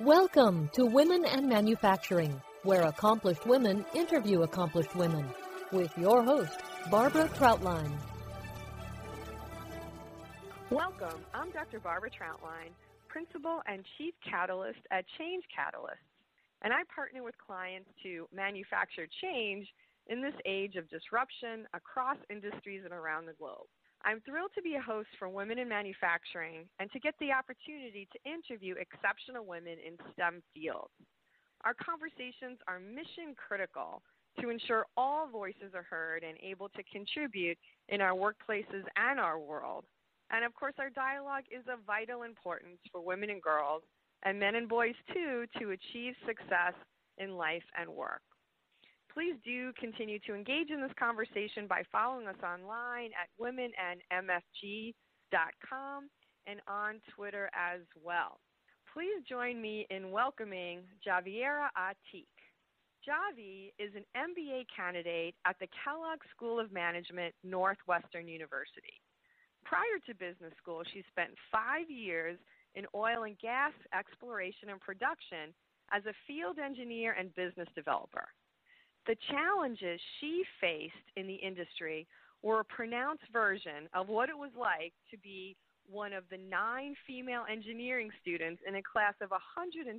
Welcome to Women and Manufacturing, where accomplished women interview accomplished women, with your host, Barbara Trautlein. Welcome. I'm Dr. Barbara Trautlein, Principal and Chief Catalyst at Change Catalysts, and I partner with clients to manufacture change in this age of disruption across industries and around the globe. I'm thrilled to be a host for Women in Manufacturing and to get the opportunity to interview exceptional women in STEM fields. Our conversations are mission critical to ensure all voices are heard and able to contribute in our workplaces and our world. And of course, our dialogue is of vital importance for women and girls, and men and boys too, to achieve success in life and work. Please do continue to engage in this conversation by following us online at womenandmfg.com and on Twitter as well. Please join me in welcoming Javiera Atik. Javi is an MBA candidate at the Kellogg School of Management, Northwestern University. Prior to business school, she spent five years in oil and gas exploration and production as a field engineer and business developer. The challenges she faced in the industry were a pronounced version of what it was like to be one of the nine female engineering students in a class of 160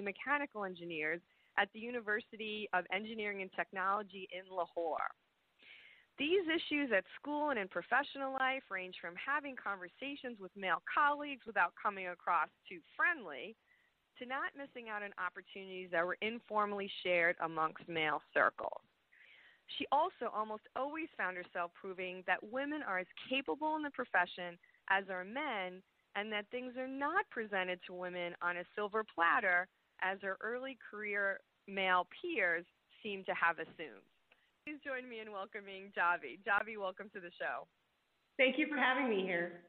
mechanical engineers at the University of Engineering and Technology in Lahore. These issues at school and in professional life range from having conversations with male colleagues without coming across too friendly to not missing out on opportunities that were informally shared amongst male circles. She also almost always found herself proving that women are as capable in the profession as are men, and that things are not presented to women on a silver platter as her early career male peers seem to have assumed. Please join me in welcoming Javi. Javi, welcome to the show. Thank you for having me here.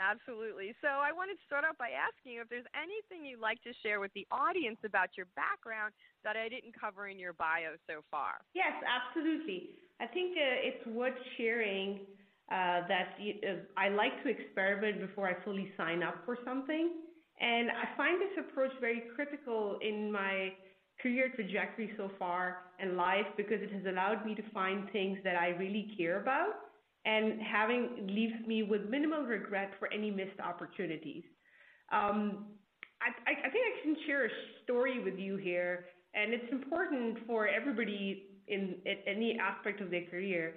Absolutely. So I wanted to start out by asking you if there's anything you'd like to share with the audience about your background that I didn't cover in your bio so far. Yes, absolutely. I think uh, it's worth sharing uh, that uh, I like to experiment before I fully sign up for something. And I find this approach very critical in my career trajectory so far and life because it has allowed me to find things that I really care about and having leaves me with minimal regret for any missed opportunities. Um, I, I, think I can share a story with you here, and it's important for everybody in, in any aspect of their career.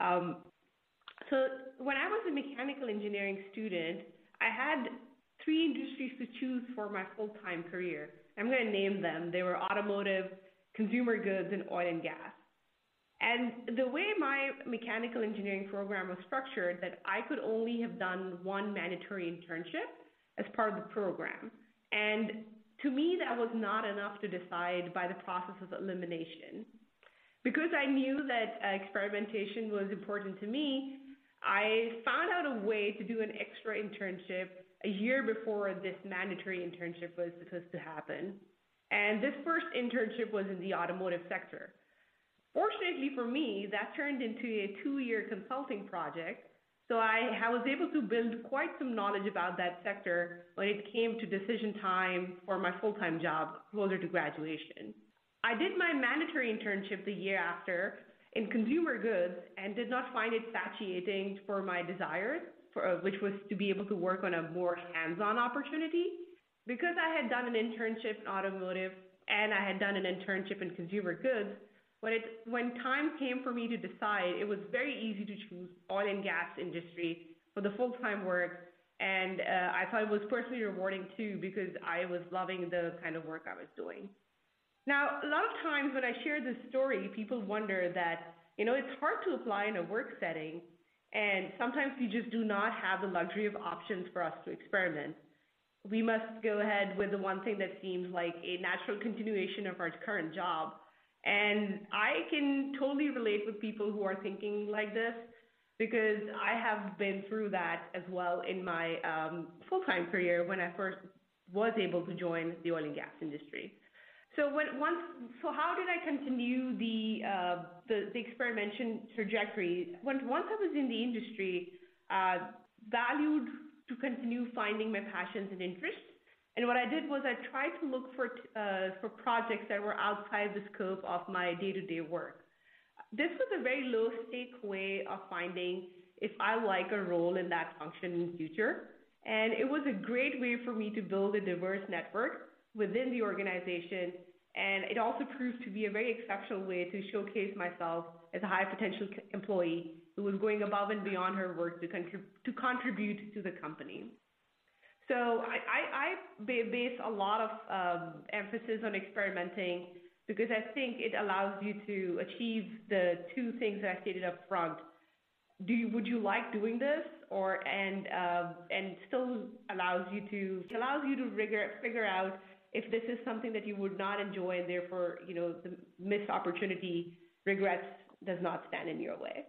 Um, so when I was a mechanical engineering student, I had three industries to choose for my full-time career. I'm going to name them. They were automotive, consumer goods, and oil and gas. And the way my mechanical engineering program was structured, that I could only have done one mandatory internship as part of the program. And to me, that was not enough to decide by the process of elimination. Because I knew that uh, experimentation was important to me, I found out a way to do an extra internship a year before this mandatory internship was supposed to happen. And this first internship was in the automotive sector. Fortunately for me, that turned into a two year consulting project. So I, I was able to build quite some knowledge about that sector when it came to decision time for my full time job closer to graduation. I did my mandatory internship the year after in consumer goods and did not find it satiating for my desires, for, uh, which was to be able to work on a more hands on opportunity. Because I had done an internship in automotive and I had done an internship in consumer goods, when time came for me to decide, it was very easy to choose oil and gas industry for the full time work, and uh, I thought it was personally rewarding too because I was loving the kind of work I was doing. Now, a lot of times when I share this story, people wonder that you know it's hard to apply in a work setting, and sometimes we just do not have the luxury of options for us to experiment. We must go ahead with the one thing that seems like a natural continuation of our current job and I can totally relate with people who are thinking like this because I have been through that as well in my um, full time career when I first was able to join the oil and gas industry. So when once, so how did I continue the uh, the, the, experimentation trajectory? When, once I was in the industry, uh, valued to continue finding my passions and interests And what I did was I tried to look for uh, for projects that were outside the scope of my day-to-day work. This was a very low-stake way of finding if I like a role in that function in the future. And it was a great way for me to build a diverse network within the organization. And it also proved to be a very exceptional way to showcase myself as a high potential employee who was going above and beyond her work to, contrib- to contribute to the company. So I, I, I base a lot of um, emphasis on experimenting because I think it allows you to achieve the two things that I stated up front. Do you, would you like doing this, or and uh, and still allows you to allows you to rigor, figure out if this is something that you would not enjoy, and therefore you know the missed opportunity regrets does not stand in your way.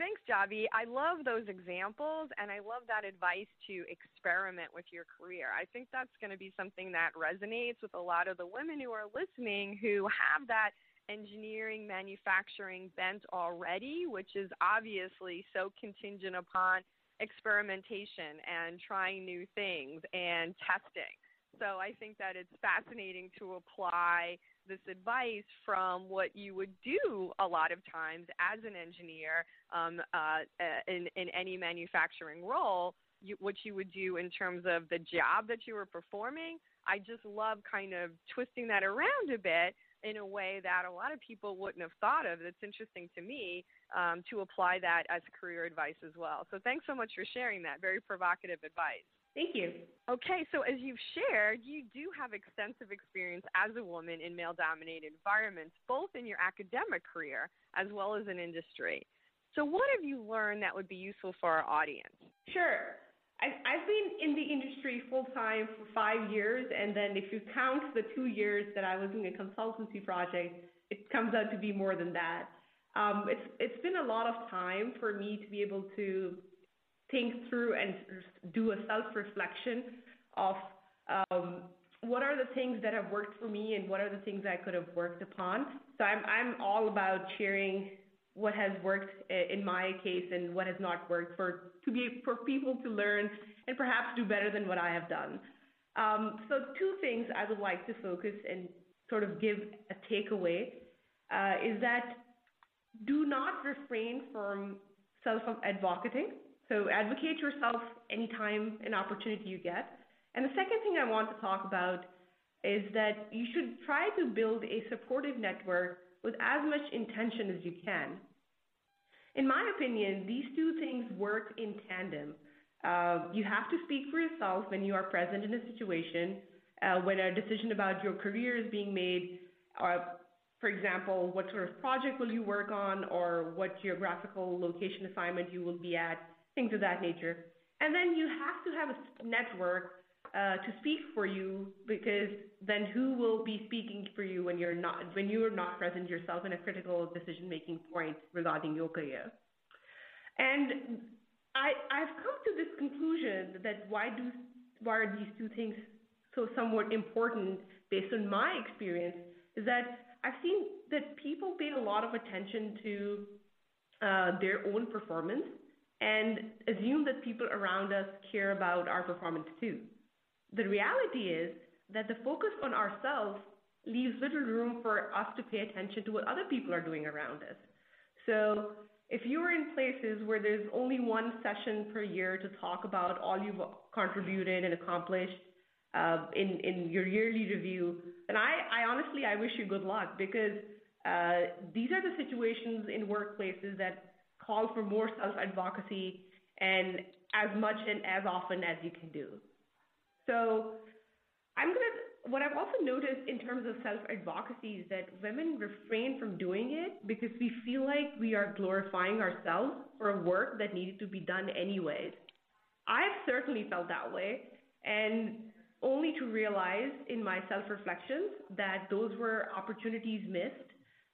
Thanks, Javi. I love those examples and I love that advice to experiment with your career. I think that's going to be something that resonates with a lot of the women who are listening who have that engineering manufacturing bent already, which is obviously so contingent upon experimentation and trying new things and testing. So I think that it's fascinating to apply this advice from what you would do a lot of times as an engineer um, uh, in, in any manufacturing role, you, what you would do in terms of the job that you were performing. I just love kind of twisting that around a bit in a way that a lot of people wouldn't have thought of. That's interesting to me um, to apply that as career advice as well. So thanks so much for sharing that. Very provocative advice. Thank you. Okay, so as you've shared, you do have extensive experience as a woman in male dominated environments, both in your academic career as well as in industry. So, what have you learned that would be useful for our audience? Sure. I've, I've been in the industry full time for five years, and then if you count the two years that I was doing a consultancy project, it comes out to be more than that. Um, it's it's been a lot of time for me to be able to think through and do a self-reflection of um, what are the things that have worked for me and what are the things I could have worked upon. So I'm I'm all about sharing what has worked in my case and what has not worked for to be for people to learn and perhaps do better than what I have done. Um, so two things I would like to focus and sort of give a takeaway uh, is that do not refrain from self-advocating. So advocate yourself anytime an opportunity you get. And the second thing I want to talk about is that you should try to build a supportive network with as much intention as you can. In my opinion, these two things work in tandem. Uh, you have to speak for yourself when you are present in a situation, uh, when a decision about your career is being made, or for example, what sort of project will you work on, or what geographical location assignment you will be at, things of that nature. And then you have to have a network uh, to speak for you because then who will be speaking for you when you're not when you are not present yourself in a critical decision making point regarding your career. And I I've come to this conclusion that why do why are these two things so somewhat important based on my experience is that I've seen that people pay a lot of attention to uh, their own performance and assume that people around us care about our performance too. The reality is that the focus on ourselves leaves little room for us to pay attention to what other people are doing around us. So if you're in places where there's only one session per year to talk about all you've contributed and accomplished uh, in, your yearly review, then I, I honestly, I wish you good luck because uh, these are the situations in workplaces that call for more self-advocacy and as much and as often as you can do. So I'm to, what I've also noticed in terms of self-advocacy is that women refrain from doing it because we feel like we are glorifying ourselves for a work that needed to be done anyways. I've certainly felt that way and only to realize in my self-reflections that those were opportunities missed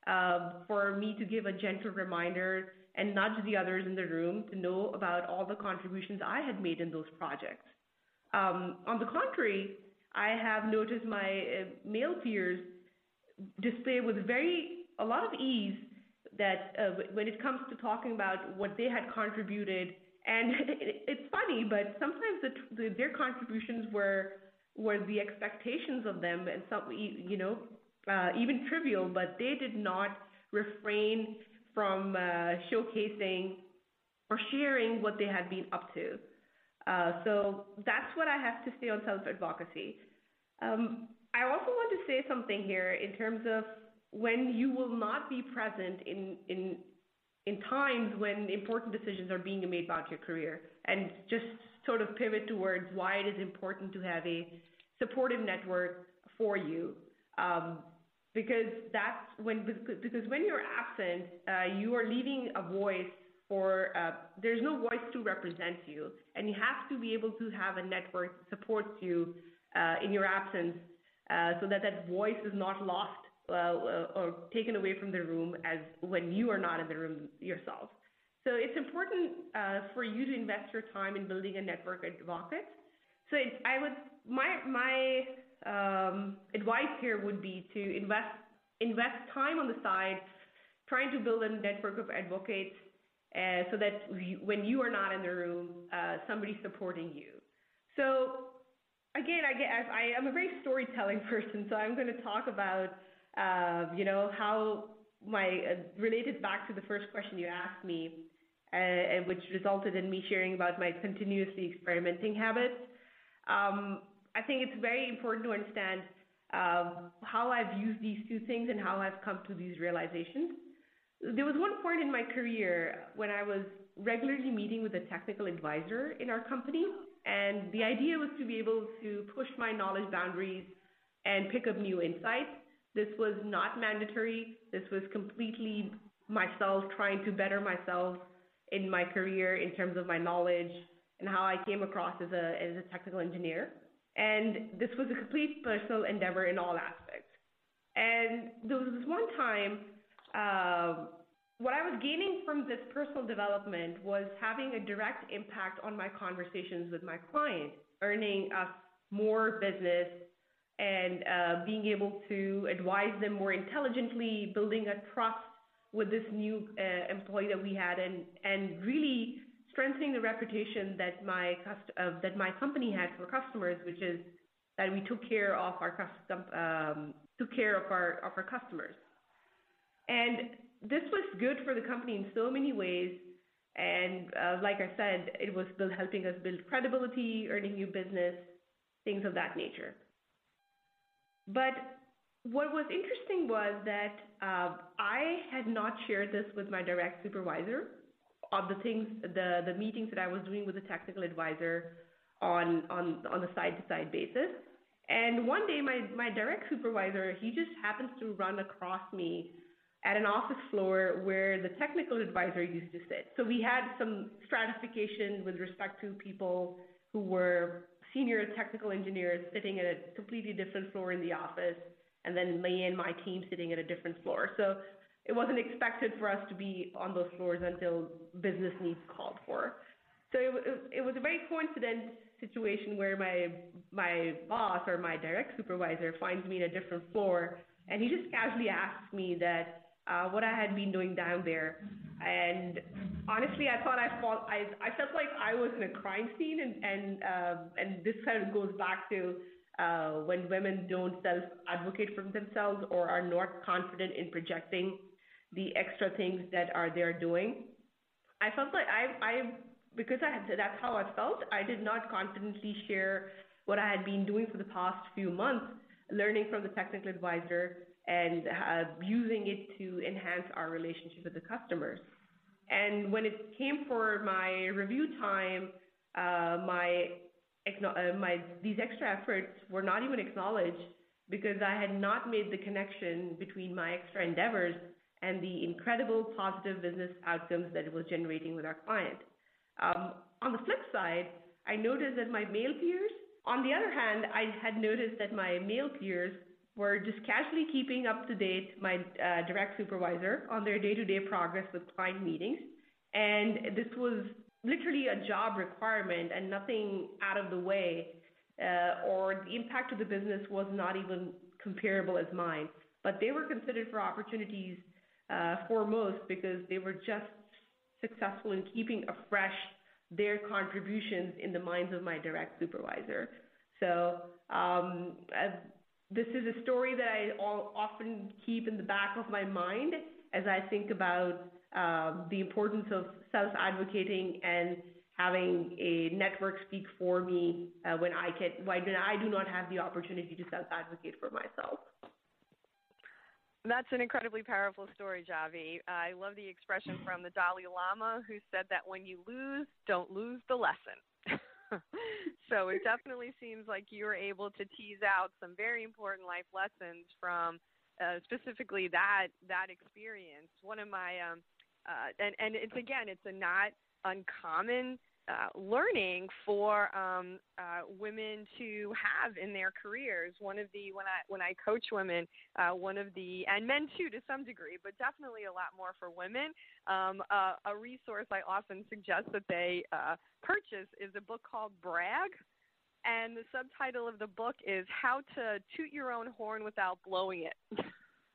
uh, for me to give a gentle reminder and nudge the others in the room to know about all the contributions I had made in those projects. Um, on the contrary, I have noticed my uh, male peers display with very a lot of ease that uh, when it comes to talking about what they had contributed, and it, it's funny, but sometimes the, the, their contributions were were the expectations of them and some, you know, uh, even trivial, but they did not refrain from uh, showcasing or sharing what they had been up to. Uh, so that's what I have to say on self-advocacy. Um, I also want to say something here in terms of when you will not be present in, in, in times when important decisions are being made about your career and just sort of pivot towards why it is important to have a supportive network for you. Um, because that's when because when you're absent, uh, you are leaving a voice for uh, there's no voice to represent you, and you have to be able to have a network that supports you uh, in your absence, uh, so that that voice is not lost uh, uh, or taken away from the room as when you are not in the room yourself. So it's important for you to invest your time in building a network of advocates. So it, I would my my advice here would be to invest invest time on the side, trying to build a network of advocates, uh, so that when you are not in the room, uh, somebody's supporting you. So again, I get I, am a very storytelling person, so I'm going to talk about uh, you know how my related back to the first question you asked me, which resulted in me sharing about my continuously experimenting habits. I think it's very important to understand uh, how I've used these two things and how I've come to these realizations. There was one point in my career when I was regularly meeting with a technical advisor in our company, and the idea was to be able to push my knowledge boundaries and pick up new insights. This was not mandatory. This was completely myself trying to better myself in my career in terms of my knowledge and how I came across as a, as a technical engineer. And this was a complete personal endeavor in all aspects. And there was this one time, uh, what I was gaining from this personal development was having a direct impact on my conversations with my client, earning us more business and uh, being able to advise them more intelligently, building a trust with this new uh, employee that we had, and and really strengthening the reputation that my uh, that my company had for customers, which is that we took care of our um, customers. And this was good for the company in so many ways. And uh, like I said, it was helping us build credibility, earning new business, things of that nature. But what was interesting was that uh, I had not shared this with my direct supervisor of the things, the, the meetings that I was doing with the technical advisor on, on, on a side-to-side basis. And one day, my, my direct supervisor, he just happens to run across me at an office floor where the technical advisor used to sit. So we had some stratification with respect to people who were senior technical engineers sitting at a completely different floor in the office, and then me and my team sitting at a different floor. So it wasn't expected for us to be on those floors until business needs called for. So it, it was a very coincident situation where my my boss or my direct supervisor finds me in a different floor, and he just casually asks me that uh, what I had been doing down there. And honestly, I thought I felt I I felt like I was in a crime scene, and and uh, and this kind of goes back to uh, when women don't self advocate for themselves or are not confident in projecting the extra things that are they're doing. I felt like I, I because I had, that's how I felt. I did not confidently share what I had been doing for the past few months, learning from the technical advisor and uh, using it to enhance our relationship with the customers. And when it came for my review time, uh, my uh, my these extra efforts were not even acknowledged because I had not made the connection between my extra endeavors and the incredible positive business outcomes that it was generating with our client. Um, on the flip side, I noticed that my male peers, on the other hand, I had noticed that my male peers were just casually keeping up to date my uh, direct supervisor on their day-to-day progress with client meetings. And this was literally a job requirement and nothing out of the way, uh, or the impact of the business was not even comparable as mine. But they were considered for opportunities foremost because they were just successful in keeping afresh their contributions in the minds of my direct supervisor. So um, uh, this is a story that I often keep in the back of my mind as I think about uh, the importance of self-advocating and having a network speak for me uh, when I can when I do not have the opportunity to self-advocate for myself. That's an incredibly powerful story, Javi. I love the expression from the Dalai Lama who said that when you lose, don't lose the lesson. so it definitely seems like you were able to tease out some very important life lessons from uh, specifically that that experience. One of my um, uh, and and it's again it's a not uncommon uh, learning for um, uh, women to have in their careers. One of the when I when I coach women, uh, one of the and men too to some degree, but definitely a lot more for women. Um, uh, a resource I often suggest that they uh, purchase is a book called Brag. And the subtitle of the book is How to Toot Your Own Horn Without Blowing It.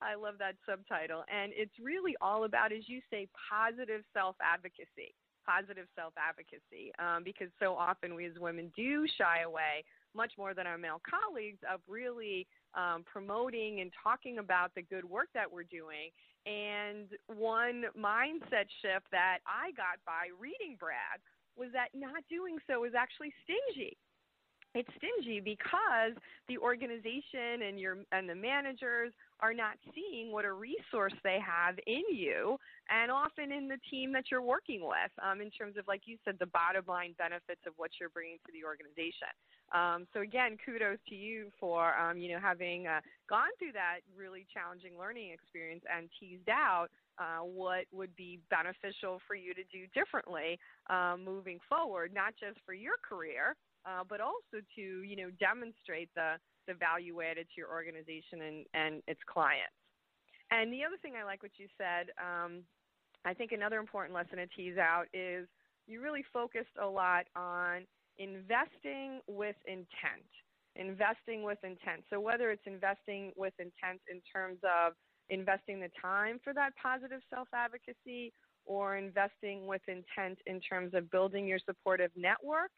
I love that subtitle. And it's really all about, as you say, positive self advocacy positive self advocacy um, because so often we as women do shy away much more than our male colleagues of really um, promoting and talking about the good work that we're doing. And one mindset shift that I got by reading Brag was that not doing so is actually stingy it's stingy because the organization and your and the managers are not seeing what a resource they have in you and often in the team that you're working with um, in terms of like you said the bottom line benefits of what you're bringing to the organization. Um, so again kudos to you for um, you know having uh, gone through that really challenging learning experience and teased out uh, what would be beneficial for you to do differently um, moving forward not just for your career uh, but also to you know demonstrate the the value added to your organization and and its clients. And the other thing I like what you said, um, I think another important lesson to tease out is you really focused a lot on investing with intent. Investing with intent. So whether it's investing with intent in terms of investing the time for that positive self advocacy or investing with intent in terms of building your supportive network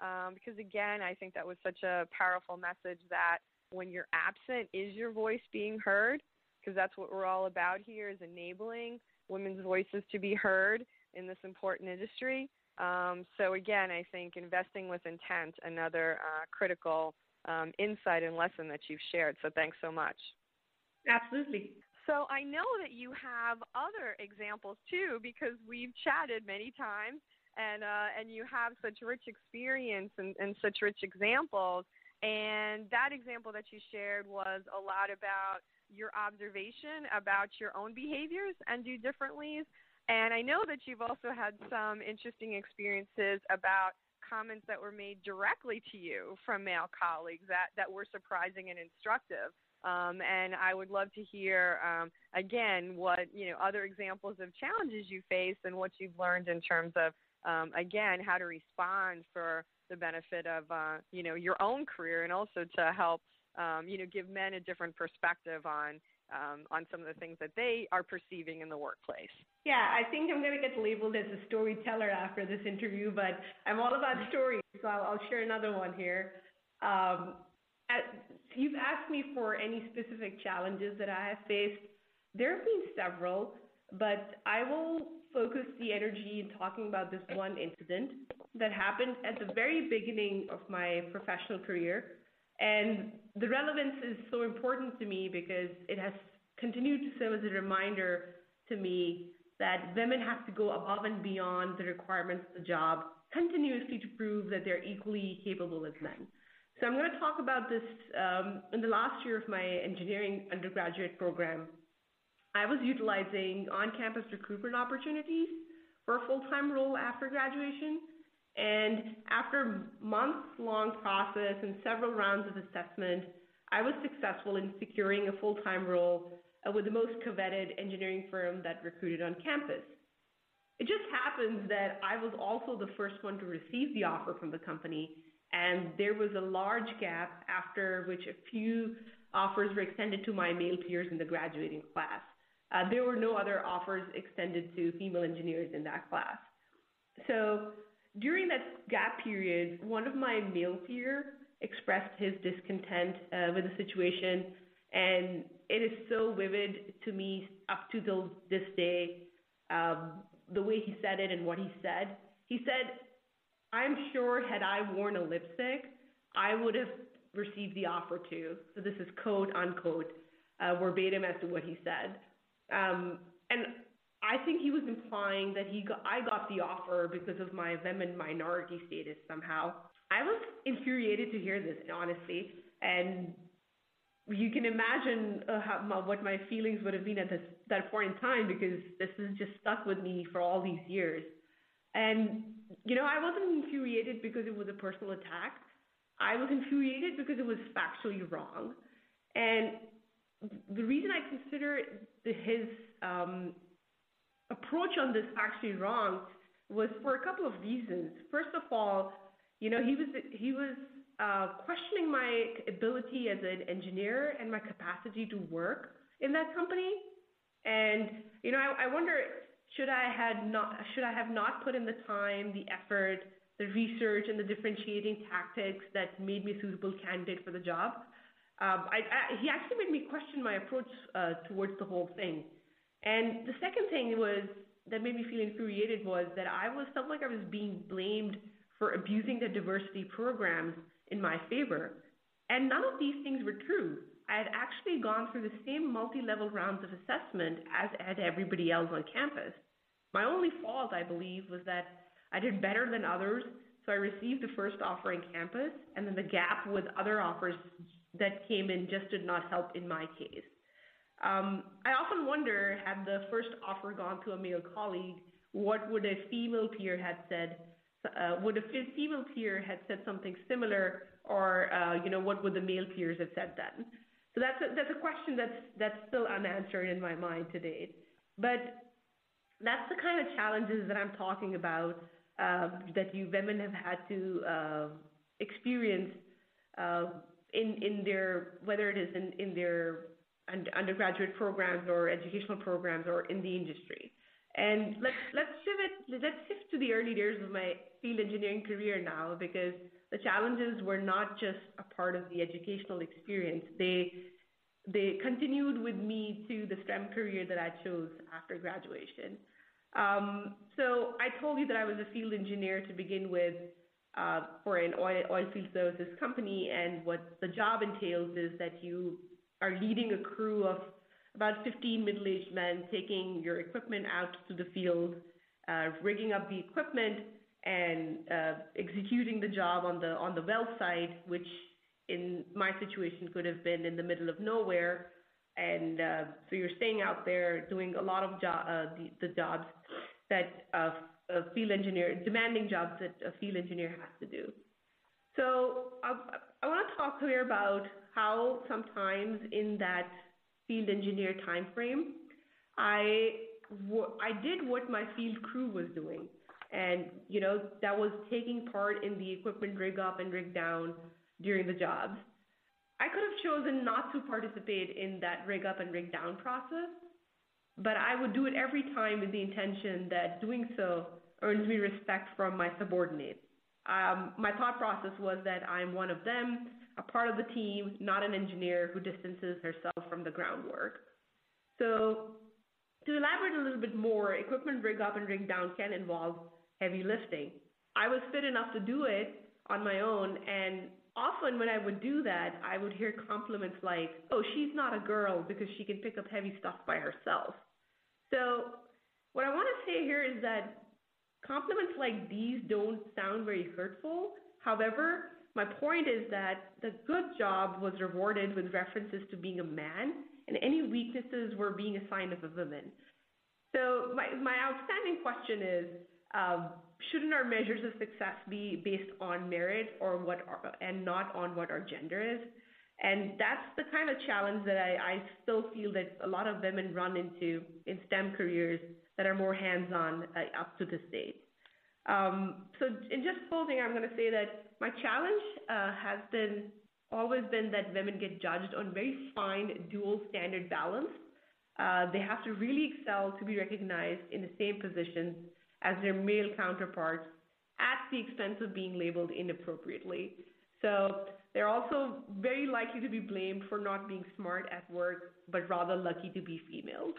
um, because again, I think that was such a powerful message that when you're absent, is your voice being heard? Because that's what we're all about here is enabling women's voices to be heard in this important industry. Um, so again, I think investing with intent, another uh, critical um, insight and lesson that you've shared. So thanks so much. Absolutely. So I know that you have other examples too, because we've chatted many times and uh, and you have such rich experience and, and such rich examples. And that example that you shared was a lot about your observation about your own behaviors and do differently. And I know that you've also had some interesting experiences about comments that were made directly to you from male colleagues that, that were surprising and instructive. Um, and I would love to hear um, again what you know other examples of challenges you face and what you've learned in terms of um, again how to respond for the benefit of uh, you know your own career and also to help um, you know give men a different perspective on um, on some of the things that they are perceiving in the workplace. Yeah, I think I'm going to get labeled as a storyteller after this interview, but I'm all about stories, so I'll, I'll share another one here. Um, at, you've asked me for any specific challenges that I have faced. There have been several, I will focus the energy in talking about this one incident that happened at the very beginning of my professional career. And the relevance is so important to me because it has continued to serve as a reminder to me that women have to go above and beyond the requirements of the job continuously to prove that they're equally capable as men. So I'm going to talk about this um, in the last year of my engineering undergraduate program. I was utilizing on-campus recruitment opportunities for a full-time role after graduation. And after months-long process and several rounds of assessment, I was successful in securing a full-time role uh, with the most coveted engineering firm that recruited on campus. It just happens that I was also the first one to receive the offer from the company, and there was a large gap after which a few offers were extended to my male peers in the graduating class. Uh, there were no other offers extended to female engineers in that class. So during that gap period, one of my male peer expressed his discontent uh, with the situation, and it is so vivid to me up to this day, um, the way he said it and what he said. He said, "I'm sure had I worn a lipstick, I would have received the offer too." So this is quote unquote uh, verbatim as to what he said. Um, and I think he was implying that he got, I got the offer because of my women minority status somehow. I was infuriated to hear this, honestly, and you can imagine uh, how, what my feelings would have been at this, that point in time because this has just stuck with me for all these years. And you know, I wasn't infuriated because it was a personal attack. I was infuriated because it was factually wrong. And the reason I consider his um, approach on this actually wrong was for a couple of reasons. First of all, you know, he was he was uh, questioning my ability as an engineer and my capacity to work in that company. And you know, I, I wonder should I had not should I have not put in the time, the effort, the research, and the differentiating tactics that made me a suitable candidate for the job. Um, I, I, he actually made me question my approach uh, towards the whole thing. And the second thing was that made me feel infuriated was that I was felt like I was being blamed for abusing the diversity programs in my favor. And none of these things were true. I had actually gone through the same multi-level rounds of assessment as had everybody else on campus. My only fault, I believe, was that I did better than others, so I received the first offer in campus, and then the gap with other offers that came in just did not help in my case. Um, I often wonder, had the first offer gone to a male colleague, what would a female peer had said? Uh, would a female peer had said something similar, or uh, you know, what would the male peers have said then? So that's a, that's a question that's that's still unanswered in my mind to date. But that's the kind of challenges that I'm talking about uh, that you women have had to uh, experience uh, in in their whether it is in in their undergraduate programs or educational programs or in the industry. And let's let's shift let's shift to the early years of my field engineering career now because the challenges were not just a part of the educational experience. They they continued with me to the STEM career that I chose after graduation. Um, so I told you that I was a field engineer to begin with for an oil, field services company, and what the job entails is that you are leading a crew of about 15 middle-aged men taking your equipment out to the field, uh, rigging up the equipment, and uh, executing the job on the on the well site, which in my situation could have been in the middle of nowhere. And uh, so you're staying out there doing a lot of uh, the, jobs that uh, a field engineer, demanding jobs that a field engineer has to do. So I, I want to talk here about how sometimes in that field engineer time frame, I, I did what my field crew was doing. And, you know, that was taking part in the equipment rig up and rig down during the jobs. I could have chosen not to participate in that rig up and rig down process, but I would do it every time with the intention that doing so earns me respect from my subordinates. Um, my thought process was that I'm one of them, a part of the team, not an engineer who distances herself from the groundwork. So, to elaborate a little bit more, equipment rig up and rig down can involve heavy lifting. I was fit enough to do it on my own, and often when I would do that, I would hear compliments like, oh, she's not a girl because she can pick up heavy stuff by herself. So, what I want to say here is that compliments like these don't sound very hurtful. However, my point is that the good job was rewarded with references to being a man, and any weaknesses were being a sign of a woman. So, my, my outstanding question is um, shouldn't our measures of success be based on merit or what our, and not on what our gender is? And that's the kind of challenge that I, I still feel that a lot of women run into in STEM careers that are more hands-on uh, up to this date. Um, so in just closing, I'm going to say that my challenge uh, has been always been that women get judged on very fine dual standard balance. Uh, they have to really excel to be recognized in the same positions as their male counterparts at the expense of being labeled inappropriately. So they're also very likely to be blamed for not being smart at work, but rather lucky to be females.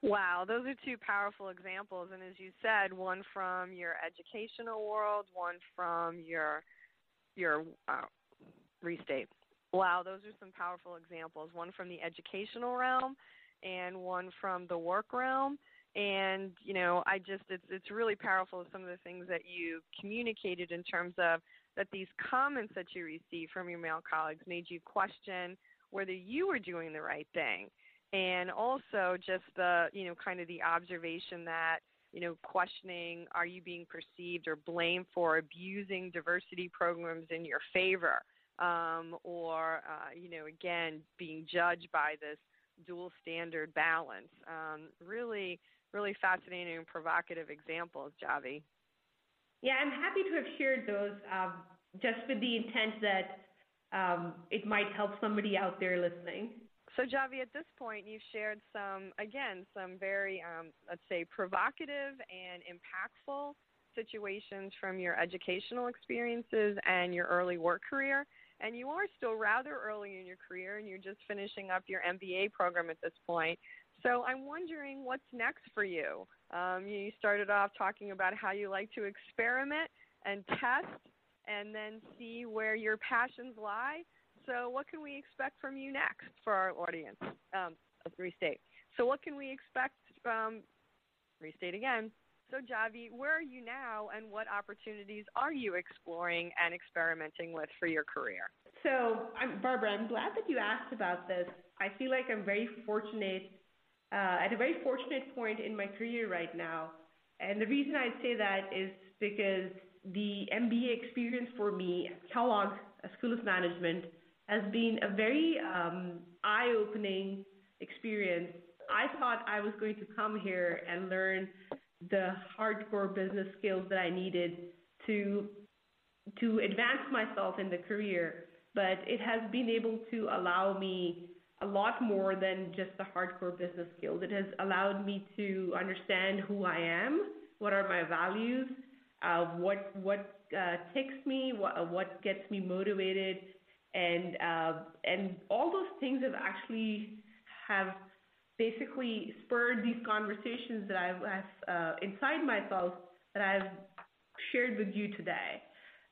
Wow, those are two powerful examples. And as you said, one from your educational world, one from your your uh, restate. Wow, those are some powerful examples. One from the educational realm, and one from the work realm. And you know, I just it's it's really powerful some of the things that you communicated in terms of that these comments that you received from your male colleagues made you question whether you were doing the right thing. And also just the you know kind of the observation that you know questioning are you being perceived or blamed for abusing diversity programs in your favor? Um, or uh, you know again being judged by this dual standard balance. Um, really really fascinating and provocative examples javi yeah i'm happy to have shared those um, just with the intent that um, it might help somebody out there listening so, Javi, at this point, you've shared some, again, some very, um, let's say, provocative and impactful situations from your educational experiences and your early work career. And you are still rather early in your career, and you're just finishing up your MBA program at this point. So, I'm wondering what's next for you. Um, you started off talking about how you like to experiment and test and then see where your passions lie. So, what can we expect from you next for our audience? Um, restate. So, what can we expect from, restate again. So, Javi, where are you now and what opportunities are you exploring and experimenting with for your career? So, I'm, Barbara, I'm glad that you asked about this. I feel like I'm very fortunate, uh, at a very fortunate point in my career right now. And the reason I say that is because the MBA experience for me at Kellogg School of Management has been a very um, eye opening experience. I thought I was going to come here and learn the hardcore business skills that I needed to to advance myself in the career, but it has been able to allow me a lot more than just the hardcore business skills. It has allowed me to understand who I am, what are my values, uh, what what uh, ticks me, what what gets me motivated, and uh, and all those things have actually have basically spurred these conversations that I've, I've uh, inside myself that I've shared with you today.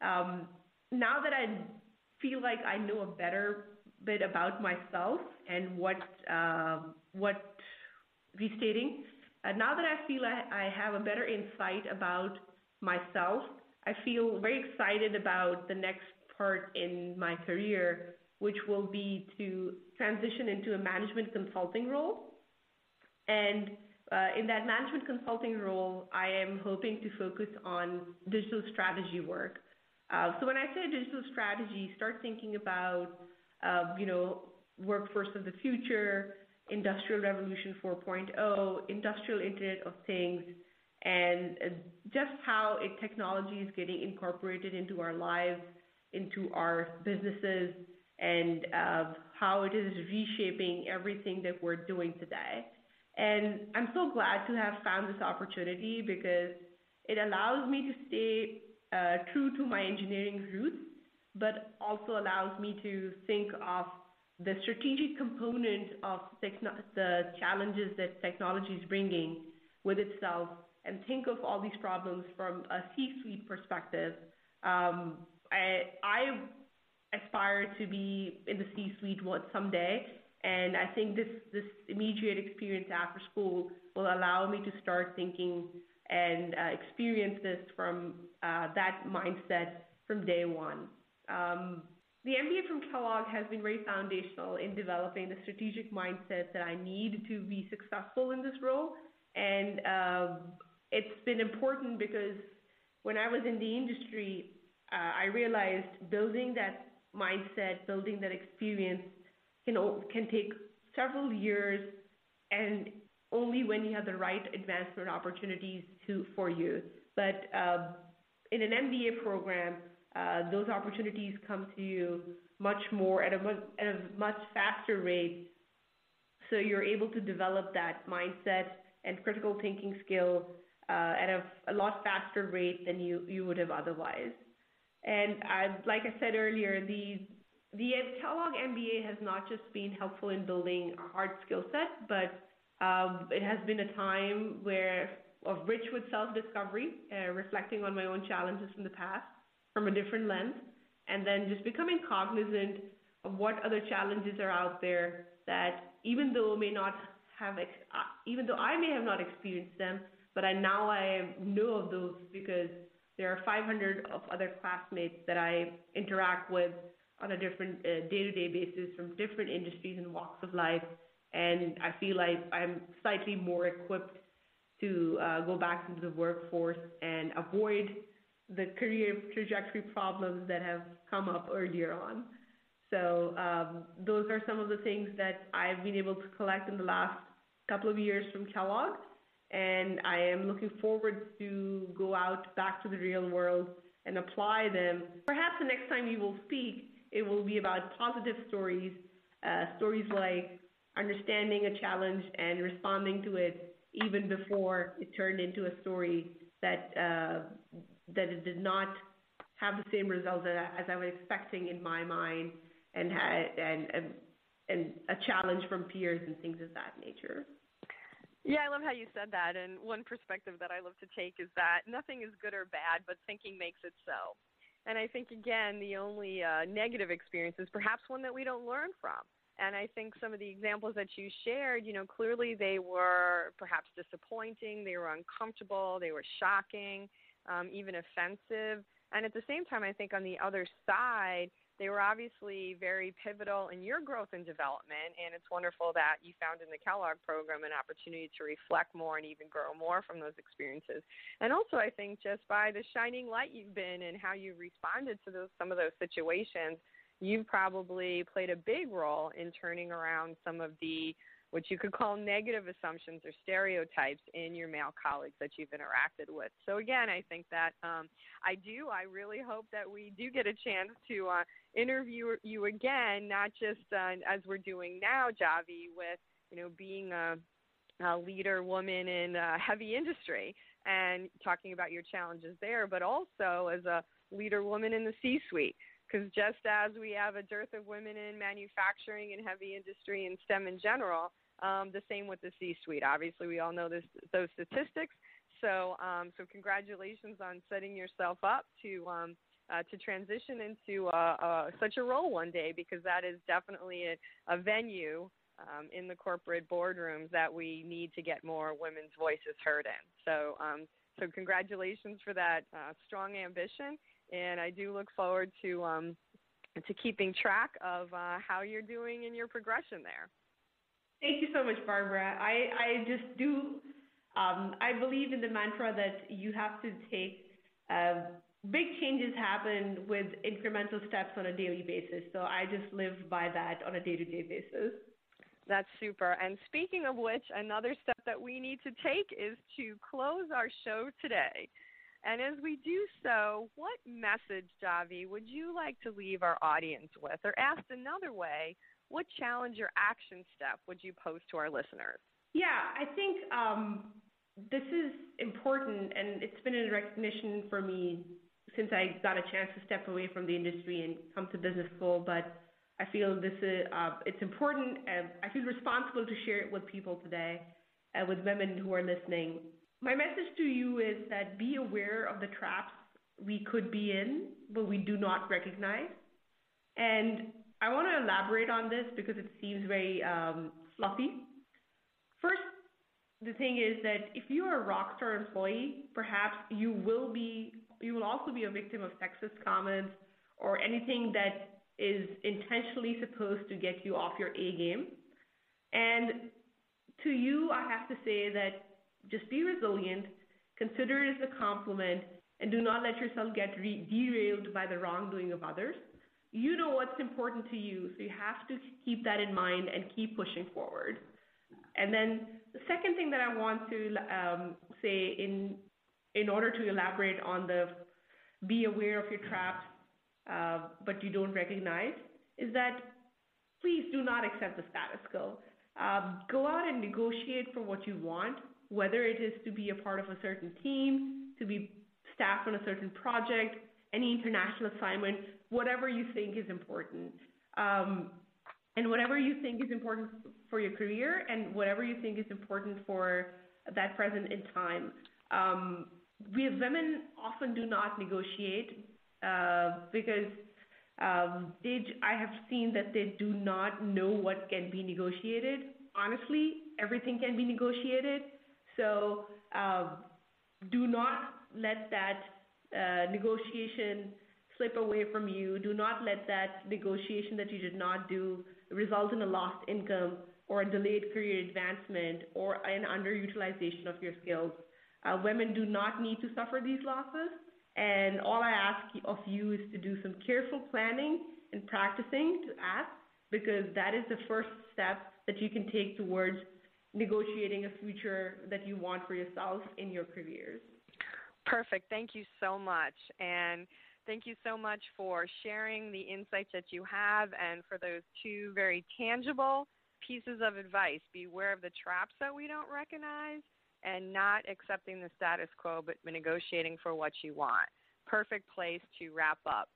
Um, now that I feel like I know a better bit about myself and what uh, what restating. Uh, now that I feel I, I have a better insight about myself, I feel very excited about the next part in my career, which will be to transition into a management consulting role. And uh, in that management consulting role, I am hoping to focus on digital strategy work. Uh, so when I say digital strategy, start thinking about, you know, workforce of the future, industrial revolution 4.0, industrial internet of things, and uh, just how technology is getting incorporated into our lives into our businesses and uh, how it is reshaping everything that we're doing today. And I'm so glad to have found this opportunity because it allows me to stay uh, true to my engineering roots, but also allows me to think of the strategic component of the challenges that technology is bringing with itself and think of all these problems from a C-suite perspective um, I, I aspire to be in the C-suite someday, and I think this this immediate experience after school will allow me to start thinking and uh, experience this from uh, that mindset from day one. Um, the MBA from Kellogg has been very foundational in developing the strategic mindset that I need to be successful in this role, and uh, it's been important because when I was in the industry, uh, I realized building that mindset, building that experience can can take several years, and only when you have the right advancement opportunities to for you. But uh, in an MBA program, those opportunities come to you much more at a much, faster rate. So you're able to develop that mindset and critical thinking skill uh, at a, lot faster rate than you, would have otherwise. And like I said earlier, the the Kellogg MBA has not just been helpful in building a hard skill set, but um, it has been a time where of rich with self-discovery, uh, reflecting on my own challenges from the past from a different lens, and then just becoming cognizant of what other challenges are out there that even though may not have, ex- uh, even though I may have not experienced them, but I now I know of those because there are 500 of other classmates that I interact with on a different uh, day-to-day basis from different industries and walks of life, and I feel like I'm slightly more equipped to uh, go back into the workforce and avoid the career trajectory problems that have come up earlier on. So um, those are some of the things that I've been able to collect in the last couple of years from Kellogg and I am looking forward to go out back to the real world and apply them. Perhaps the next time you will speak, it will be about positive stories, uh, stories like understanding a challenge and responding to it even before it turned into a story that uh, that it did not have the same results as I was expecting in my mind, and a challenge from peers and things of that nature. Yeah, I love how you said that. And one perspective that I love to take is that nothing is good or bad, but thinking makes it so. And I think, again, the only uh, negative experience is perhaps one that we don't learn from. And I think some of the examples that you shared, you know, clearly they were perhaps disappointing, they were uncomfortable, they were shocking, um, even offensive. And at the same time, I think on the other side, they were obviously very pivotal in your growth and development, and it's wonderful that you found in the Kellogg program an opportunity to reflect more and even grow more from those experiences. And also, I think just by the shining light you've been and how you responded to those, some of those situations, you've probably played a big role in turning around some of the what you could call negative assumptions or stereotypes in your male colleagues that you've interacted with. So again, I think that um, I do. I really hope that we do get a chance to uh, interview you again, not just uh, as we're doing now, Javi, with you know being a, a leader woman in heavy industry and talking about your challenges there, but also as a leader woman in the C-suite because just as we have a dearth of women in manufacturing and heavy industry and STEM in general, um, the same with the C-suite. Obviously, we all know this, those statistics. So, um, so congratulations on setting yourself up to um, uh, to transition into uh, uh, such a role one day, because that is definitely a, a venue um, in the corporate boardrooms that we need to get more women's voices heard in. So, um, so congratulations for that uh, strong ambition, and I do look forward to um, to keeping track of uh, how you're doing in your progression there. Thank you so much, Barbara. I, I just do, um, I believe in the mantra that you have to take uh, big changes happen with incremental steps on a daily basis. So I just live by that on a day to day basis. That's super. And speaking of which, another step that we need to take is to close our show today. And as we do so, what message, Javi, would you like to leave our audience with? Or asked another way, what challenge or action step would you pose to our listeners? Yeah, I think um, this is important, and it's been a recognition for me since I got a chance to step away from the industry and come to business school. But I feel this is uh, it's important, and I feel responsible to share it with people today, uh, with women who are listening. My message to you is that be aware of the traps we could be in, but we do not recognize, and I want to elaborate on this because it seems very um, fluffy. First, the thing is that if you are a rockstar employee, perhaps you will be you will also be a victim of sexist comments or anything that is intentionally supposed to get you off your A game. And to you, I have to say that just be resilient, consider it as a compliment, and do not let yourself get re- derailed by the wrongdoing of others you know what's important to you, so you have to keep that in mind and keep pushing forward. And then the second thing that I want to um, say in in order to elaborate on the be aware of your traps, uh, but you don't recognize, is that please do not accept the status quo. Um, go out and negotiate for what you want, whether it is to be a part of a certain team, to be staff on a certain project, any international assignment, whatever you think is important. Um, and whatever you think is important for your career and whatever you think is important for that present in time. Um, we as women often do not negotiate uh, because um, they, I have seen that they do not know what can be negotiated. Honestly, everything can be negotiated. So uh, do not let that uh, negotiation slip away from you. Do not let that negotiation that you did not do result in a lost income or a delayed career advancement or an underutilization of your skills. Uh, women do not need to suffer these losses. And all I ask of you is to do some careful planning and practicing to ask because that is the first step that you can take towards negotiating a future that you want for yourself in your careers. Perfect. Thank you so much. And thank you so much for sharing the insights that you have and for those two very tangible pieces of advice. Beware of the traps that we don't recognize and not accepting the status quo but negotiating for what you want. Perfect place to wrap up.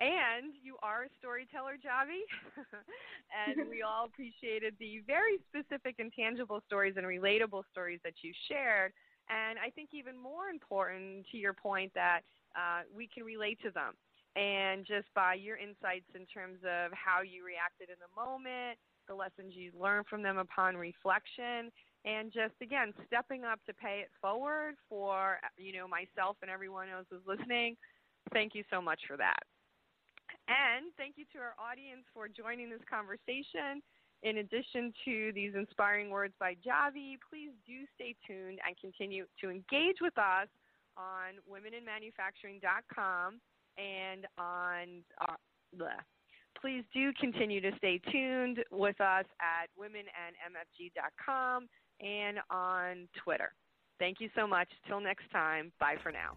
And you are a storyteller, Javi. and we all appreciated the very specific and tangible stories and relatable stories that you shared. And I think even more important to your point that uh, we can relate to them. And just by your insights in terms of how you reacted in the moment, the lessons you learned from them upon reflection, and just again stepping up to pay it forward for you know myself and everyone else who's listening. Thank you so much for that. And thank you to our audience for joining this conversation. In addition to these inspiring words by Javi, please do stay tuned and continue to engage with us on womeninmanufacturing.com and on uh, bleh. please do continue to stay tuned with us at womenandmfg.com and on Twitter. Thank you so much. Till next time, bye for now.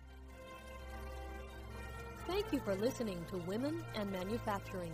Thank you for listening to Women and Manufacturing.